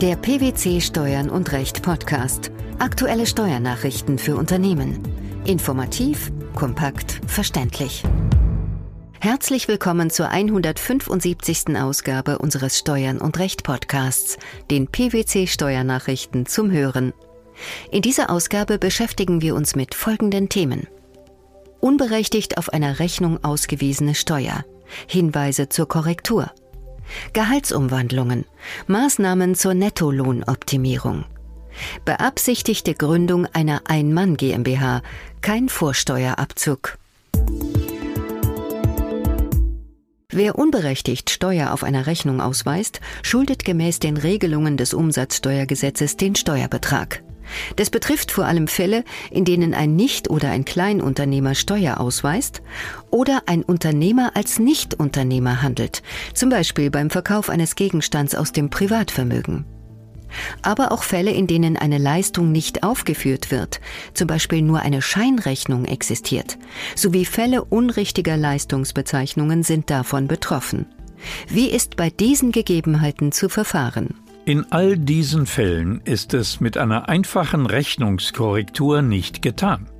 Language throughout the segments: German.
Der PwC Steuern und Recht Podcast. Aktuelle Steuernachrichten für Unternehmen. Informativ, kompakt, verständlich. Herzlich willkommen zur 175. Ausgabe unseres Steuern und Recht Podcasts, den PwC Steuernachrichten zum Hören. In dieser Ausgabe beschäftigen wir uns mit folgenden Themen. Unberechtigt auf einer Rechnung ausgewiesene Steuer. Hinweise zur Korrektur. Gehaltsumwandlungen, Maßnahmen zur Nettolohnoptimierung. Beabsichtigte Gründung einer Ein-Mann GmbH, kein Vorsteuerabzug. Wer unberechtigt Steuer auf einer Rechnung ausweist, schuldet gemäß den Regelungen des Umsatzsteuergesetzes den Steuerbetrag. Das betrifft vor allem Fälle, in denen ein Nicht- oder ein Kleinunternehmer Steuer ausweist oder ein Unternehmer als Nichtunternehmer handelt, zum Beispiel beim Verkauf eines Gegenstands aus dem Privatvermögen. Aber auch Fälle, in denen eine Leistung nicht aufgeführt wird, zum Beispiel nur eine Scheinrechnung existiert, sowie Fälle unrichtiger Leistungsbezeichnungen sind davon betroffen. Wie ist bei diesen Gegebenheiten zu verfahren? In all diesen Fällen ist es mit einer einfachen Rechnungskorrektur nicht getan.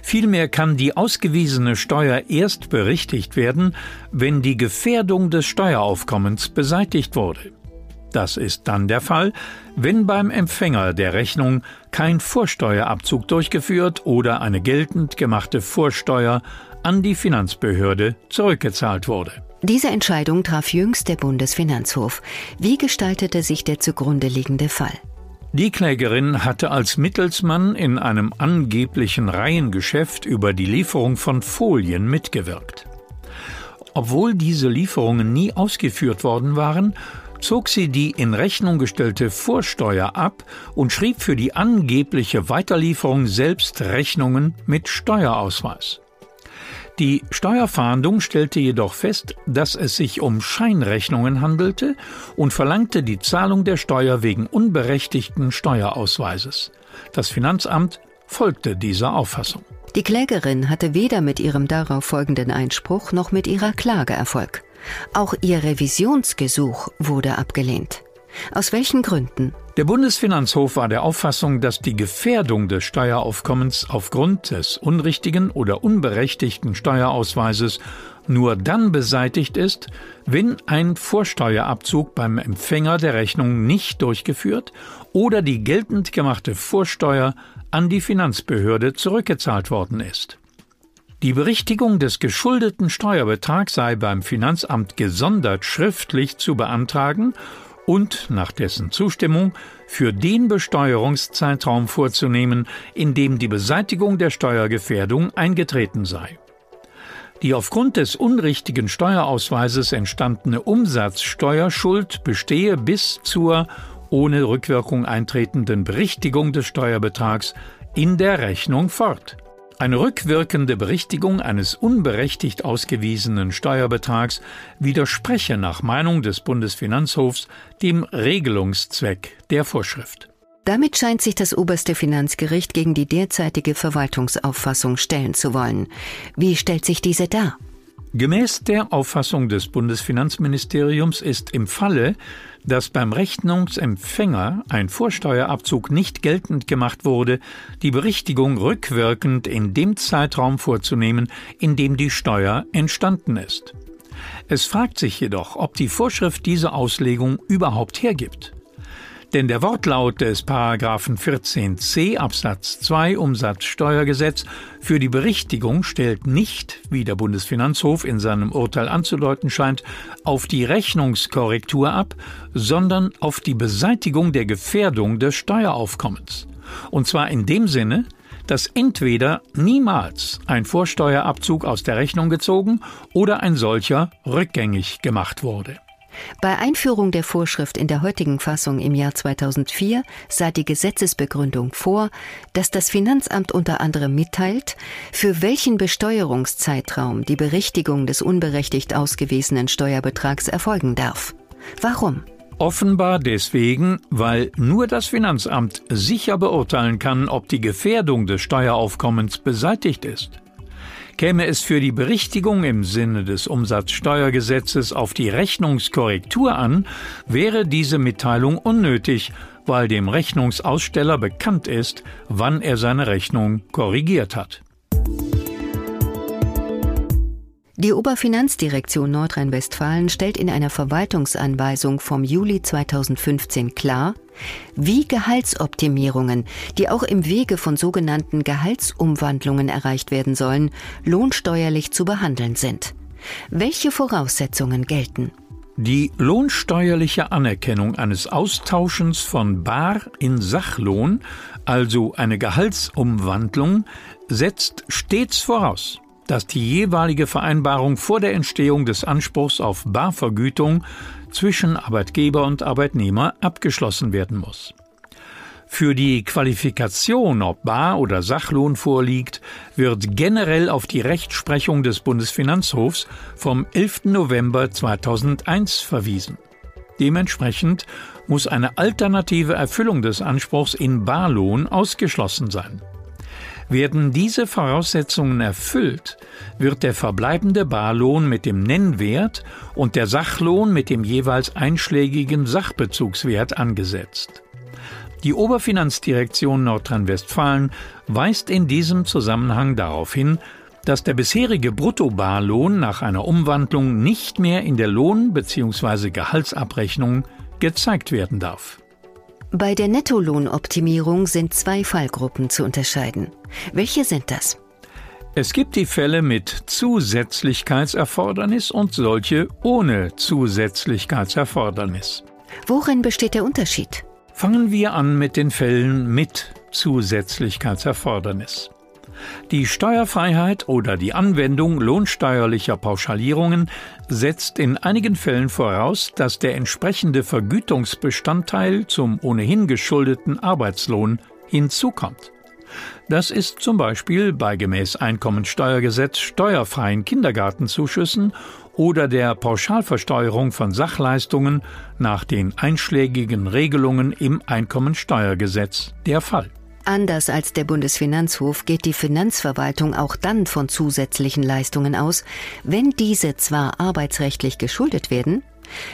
Vielmehr kann die ausgewiesene Steuer erst berichtigt werden, wenn die Gefährdung des Steueraufkommens beseitigt wurde. Das ist dann der Fall, wenn beim Empfänger der Rechnung kein Vorsteuerabzug durchgeführt oder eine geltend gemachte Vorsteuer an die Finanzbehörde zurückgezahlt wurde. Diese Entscheidung traf jüngst der Bundesfinanzhof. Wie gestaltete sich der zugrunde liegende Fall? Die Klägerin hatte als Mittelsmann in einem angeblichen Reihengeschäft über die Lieferung von Folien mitgewirkt. Obwohl diese Lieferungen nie ausgeführt worden waren, zog sie die in Rechnung gestellte Vorsteuer ab und schrieb für die angebliche Weiterlieferung selbst Rechnungen mit Steuerausweis. Die Steuerfahndung stellte jedoch fest, dass es sich um Scheinrechnungen handelte und verlangte die Zahlung der Steuer wegen unberechtigten Steuerausweises. Das Finanzamt folgte dieser Auffassung. Die Klägerin hatte weder mit ihrem darauf folgenden Einspruch noch mit ihrer Klage Erfolg. Auch ihr Revisionsgesuch wurde abgelehnt. Aus welchen Gründen? Der Bundesfinanzhof war der Auffassung, dass die Gefährdung des Steueraufkommens aufgrund des unrichtigen oder unberechtigten Steuerausweises nur dann beseitigt ist, wenn ein Vorsteuerabzug beim Empfänger der Rechnung nicht durchgeführt oder die geltend gemachte Vorsteuer an die Finanzbehörde zurückgezahlt worden ist. Die Berichtigung des geschuldeten Steuerbetrags sei beim Finanzamt gesondert schriftlich zu beantragen und nach dessen Zustimmung für den Besteuerungszeitraum vorzunehmen, in dem die Beseitigung der Steuergefährdung eingetreten sei. Die aufgrund des unrichtigen Steuerausweises entstandene Umsatzsteuerschuld bestehe bis zur ohne Rückwirkung eintretenden Berichtigung des Steuerbetrags in der Rechnung fort. Eine rückwirkende Berichtigung eines unberechtigt ausgewiesenen Steuerbetrags widerspreche nach Meinung des Bundesfinanzhofs dem Regelungszweck der Vorschrift. Damit scheint sich das oberste Finanzgericht gegen die derzeitige Verwaltungsauffassung stellen zu wollen. Wie stellt sich diese dar? Gemäß der Auffassung des Bundesfinanzministeriums ist im Falle, dass beim Rechnungsempfänger ein Vorsteuerabzug nicht geltend gemacht wurde, die Berichtigung rückwirkend in dem Zeitraum vorzunehmen, in dem die Steuer entstanden ist. Es fragt sich jedoch, ob die Vorschrift diese Auslegung überhaupt hergibt. Denn der Wortlaut des Paragraphen 14c Absatz 2 Umsatzsteuergesetz für die Berichtigung stellt nicht, wie der Bundesfinanzhof in seinem Urteil anzudeuten scheint, auf die Rechnungskorrektur ab, sondern auf die Beseitigung der Gefährdung des Steueraufkommens. Und zwar in dem Sinne, dass entweder niemals ein Vorsteuerabzug aus der Rechnung gezogen oder ein solcher rückgängig gemacht wurde. Bei Einführung der Vorschrift in der heutigen Fassung im Jahr 2004 sah die Gesetzesbegründung vor, dass das Finanzamt unter anderem mitteilt, für welchen Besteuerungszeitraum die Berichtigung des unberechtigt ausgewiesenen Steuerbetrags erfolgen darf. Warum? Offenbar deswegen, weil nur das Finanzamt sicher beurteilen kann, ob die Gefährdung des Steueraufkommens beseitigt ist. Käme es für die Berichtigung im Sinne des Umsatzsteuergesetzes auf die Rechnungskorrektur an, wäre diese Mitteilung unnötig, weil dem Rechnungsaussteller bekannt ist, wann er seine Rechnung korrigiert hat. Die Oberfinanzdirektion Nordrhein-Westfalen stellt in einer Verwaltungsanweisung vom Juli 2015 klar, wie Gehaltsoptimierungen, die auch im Wege von sogenannten Gehaltsumwandlungen erreicht werden sollen, lohnsteuerlich zu behandeln sind. Welche Voraussetzungen gelten? Die lohnsteuerliche Anerkennung eines Austauschens von Bar in Sachlohn, also eine Gehaltsumwandlung, setzt stets voraus, dass die jeweilige Vereinbarung vor der Entstehung des Anspruchs auf Barvergütung zwischen Arbeitgeber und Arbeitnehmer abgeschlossen werden muss. Für die Qualifikation, ob Bar- oder Sachlohn vorliegt, wird generell auf die Rechtsprechung des Bundesfinanzhofs vom 11. November 2001 verwiesen. Dementsprechend muss eine alternative Erfüllung des Anspruchs in Barlohn ausgeschlossen sein. Werden diese Voraussetzungen erfüllt, wird der verbleibende Barlohn mit dem Nennwert und der Sachlohn mit dem jeweils einschlägigen Sachbezugswert angesetzt. Die Oberfinanzdirektion Nordrhein-Westfalen weist in diesem Zusammenhang darauf hin, dass der bisherige Bruttobarlohn nach einer Umwandlung nicht mehr in der Lohn- bzw. Gehaltsabrechnung gezeigt werden darf. Bei der Nettolohnoptimierung sind zwei Fallgruppen zu unterscheiden. Welche sind das? Es gibt die Fälle mit Zusätzlichkeitserfordernis und solche ohne Zusätzlichkeitserfordernis. Worin besteht der Unterschied? Fangen wir an mit den Fällen mit Zusätzlichkeitserfordernis. Die Steuerfreiheit oder die Anwendung lohnsteuerlicher Pauschalierungen setzt in einigen Fällen voraus, dass der entsprechende Vergütungsbestandteil zum ohnehin geschuldeten Arbeitslohn hinzukommt. Das ist zum Beispiel bei gemäß Einkommensteuergesetz steuerfreien Kindergartenzuschüssen oder der Pauschalversteuerung von Sachleistungen nach den einschlägigen Regelungen im Einkommensteuergesetz der Fall. Anders als der Bundesfinanzhof geht die Finanzverwaltung auch dann von zusätzlichen Leistungen aus, wenn diese zwar arbeitsrechtlich geschuldet werden,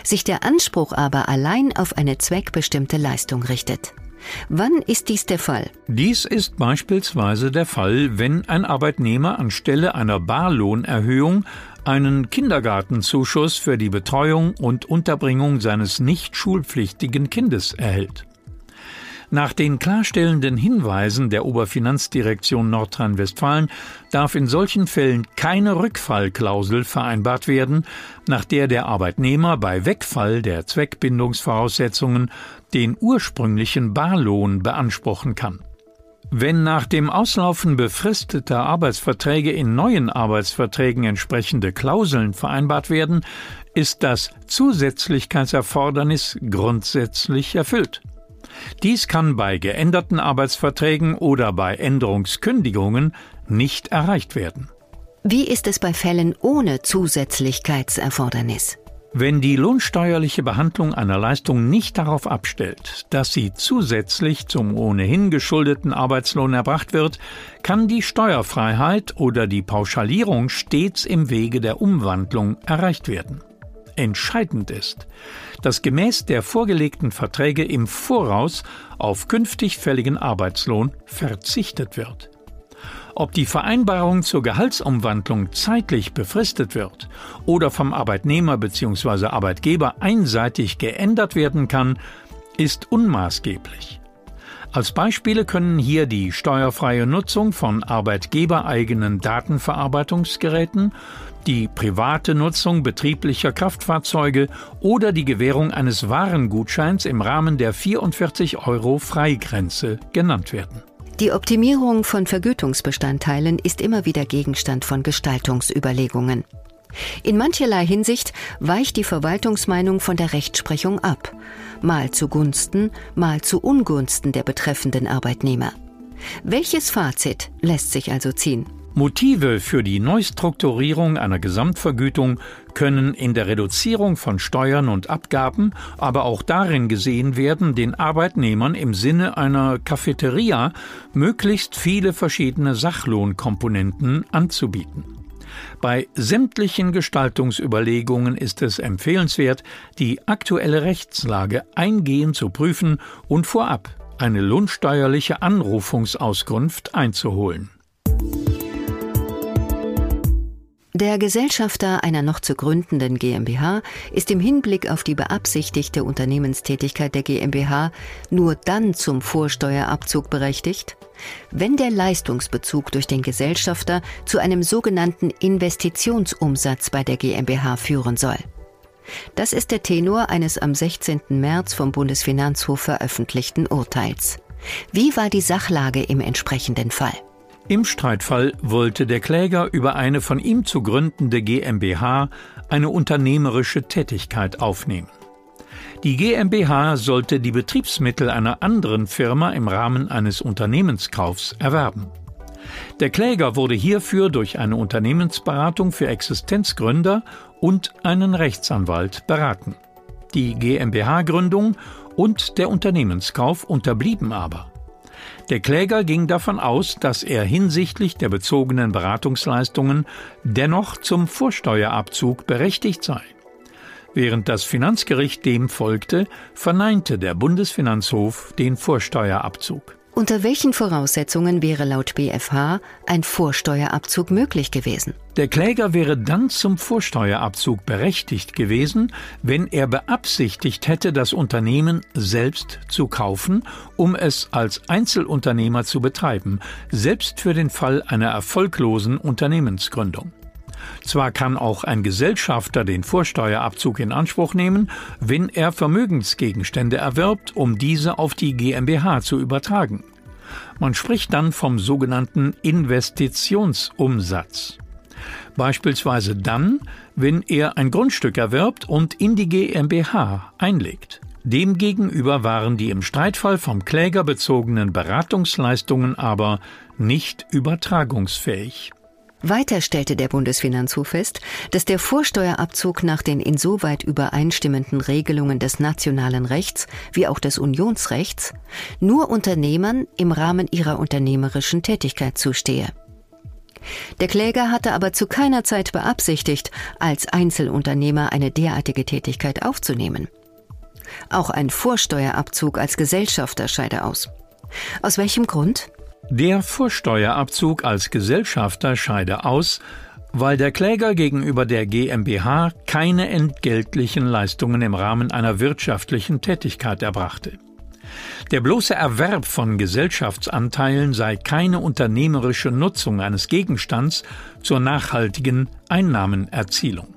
sich der Anspruch aber allein auf eine zweckbestimmte Leistung richtet. Wann ist dies der Fall? Dies ist beispielsweise der Fall, wenn ein Arbeitnehmer anstelle einer Barlohnerhöhung einen Kindergartenzuschuss für die Betreuung und Unterbringung seines nicht schulpflichtigen Kindes erhält. Nach den klarstellenden Hinweisen der Oberfinanzdirektion Nordrhein-Westfalen darf in solchen Fällen keine Rückfallklausel vereinbart werden, nach der der Arbeitnehmer bei Wegfall der Zweckbindungsvoraussetzungen den ursprünglichen Barlohn beanspruchen kann. Wenn nach dem Auslaufen befristeter Arbeitsverträge in neuen Arbeitsverträgen entsprechende Klauseln vereinbart werden, ist das Zusätzlichkeitserfordernis grundsätzlich erfüllt. Dies kann bei geänderten Arbeitsverträgen oder bei Änderungskündigungen nicht erreicht werden. Wie ist es bei Fällen ohne Zusätzlichkeitserfordernis? Wenn die lohnsteuerliche Behandlung einer Leistung nicht darauf abstellt, dass sie zusätzlich zum ohnehin geschuldeten Arbeitslohn erbracht wird, kann die Steuerfreiheit oder die Pauschalierung stets im Wege der Umwandlung erreicht werden. Entscheidend ist, dass gemäß der vorgelegten Verträge im Voraus auf künftig fälligen Arbeitslohn verzichtet wird. Ob die Vereinbarung zur Gehaltsumwandlung zeitlich befristet wird oder vom Arbeitnehmer bzw. Arbeitgeber einseitig geändert werden kann, ist unmaßgeblich. Als Beispiele können hier die steuerfreie Nutzung von arbeitgebereigenen Datenverarbeitungsgeräten die private Nutzung betrieblicher Kraftfahrzeuge oder die Gewährung eines Warengutscheins im Rahmen der 44 Euro Freigrenze genannt werden. Die Optimierung von Vergütungsbestandteilen ist immer wieder Gegenstand von Gestaltungsüberlegungen. In mancherlei Hinsicht weicht die Verwaltungsmeinung von der Rechtsprechung ab, mal zugunsten, mal zu Ungunsten der betreffenden Arbeitnehmer. Welches Fazit lässt sich also ziehen? Motive für die Neustrukturierung einer Gesamtvergütung können in der Reduzierung von Steuern und Abgaben, aber auch darin gesehen werden, den Arbeitnehmern im Sinne einer Cafeteria möglichst viele verschiedene Sachlohnkomponenten anzubieten. Bei sämtlichen Gestaltungsüberlegungen ist es empfehlenswert, die aktuelle Rechtslage eingehend zu prüfen und vorab eine lohnsteuerliche Anrufungsauskunft einzuholen. Der Gesellschafter einer noch zu gründenden GmbH ist im Hinblick auf die beabsichtigte Unternehmenstätigkeit der GmbH nur dann zum Vorsteuerabzug berechtigt, wenn der Leistungsbezug durch den Gesellschafter zu einem sogenannten Investitionsumsatz bei der GmbH führen soll. Das ist der Tenor eines am 16. März vom Bundesfinanzhof veröffentlichten Urteils. Wie war die Sachlage im entsprechenden Fall? Im Streitfall wollte der Kläger über eine von ihm zu gründende GmbH eine unternehmerische Tätigkeit aufnehmen. Die GmbH sollte die Betriebsmittel einer anderen Firma im Rahmen eines Unternehmenskaufs erwerben. Der Kläger wurde hierfür durch eine Unternehmensberatung für Existenzgründer und einen Rechtsanwalt beraten. Die GmbH-Gründung und der Unternehmenskauf unterblieben aber. Der Kläger ging davon aus, dass er hinsichtlich der bezogenen Beratungsleistungen dennoch zum Vorsteuerabzug berechtigt sei. Während das Finanzgericht dem folgte, verneinte der Bundesfinanzhof den Vorsteuerabzug. Unter welchen Voraussetzungen wäre laut BfH ein Vorsteuerabzug möglich gewesen? Der Kläger wäre dann zum Vorsteuerabzug berechtigt gewesen, wenn er beabsichtigt hätte, das Unternehmen selbst zu kaufen, um es als Einzelunternehmer zu betreiben, selbst für den Fall einer erfolglosen Unternehmensgründung. Zwar kann auch ein Gesellschafter den Vorsteuerabzug in Anspruch nehmen, wenn er Vermögensgegenstände erwirbt, um diese auf die GmbH zu übertragen. Man spricht dann vom sogenannten Investitionsumsatz. Beispielsweise dann, wenn er ein Grundstück erwirbt und in die GmbH einlegt. Demgegenüber waren die im Streitfall vom Kläger bezogenen Beratungsleistungen aber nicht übertragungsfähig. Weiter stellte der Bundesfinanzhof fest, dass der Vorsteuerabzug nach den insoweit übereinstimmenden Regelungen des nationalen Rechts wie auch des Unionsrechts nur Unternehmern im Rahmen ihrer unternehmerischen Tätigkeit zustehe. Der Kläger hatte aber zu keiner Zeit beabsichtigt, als Einzelunternehmer eine derartige Tätigkeit aufzunehmen. Auch ein Vorsteuerabzug als Gesellschafter scheide aus. Aus welchem Grund? Der Vorsteuerabzug als Gesellschafter scheide aus, weil der Kläger gegenüber der GmbH keine entgeltlichen Leistungen im Rahmen einer wirtschaftlichen Tätigkeit erbrachte. Der bloße Erwerb von Gesellschaftsanteilen sei keine unternehmerische Nutzung eines Gegenstands zur nachhaltigen Einnahmenerzielung.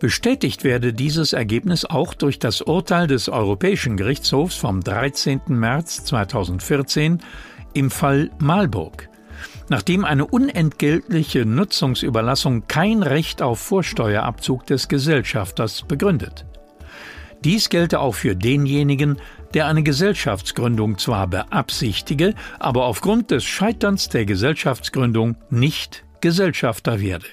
Bestätigt werde dieses Ergebnis auch durch das Urteil des Europäischen Gerichtshofs vom 13. März 2014 im Fall Marburg. Nachdem eine unentgeltliche Nutzungsüberlassung kein Recht auf Vorsteuerabzug des Gesellschafters begründet. Dies gelte auch für denjenigen, der eine Gesellschaftsgründung zwar beabsichtige, aber aufgrund des Scheiterns der Gesellschaftsgründung nicht Gesellschafter werde.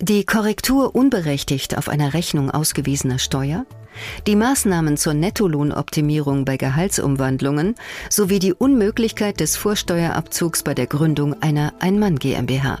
Die Korrektur unberechtigt auf einer Rechnung ausgewiesener Steuer die Maßnahmen zur Nettolohnoptimierung bei Gehaltsumwandlungen sowie die Unmöglichkeit des Vorsteuerabzugs bei der Gründung einer Ein-Mann GmbH.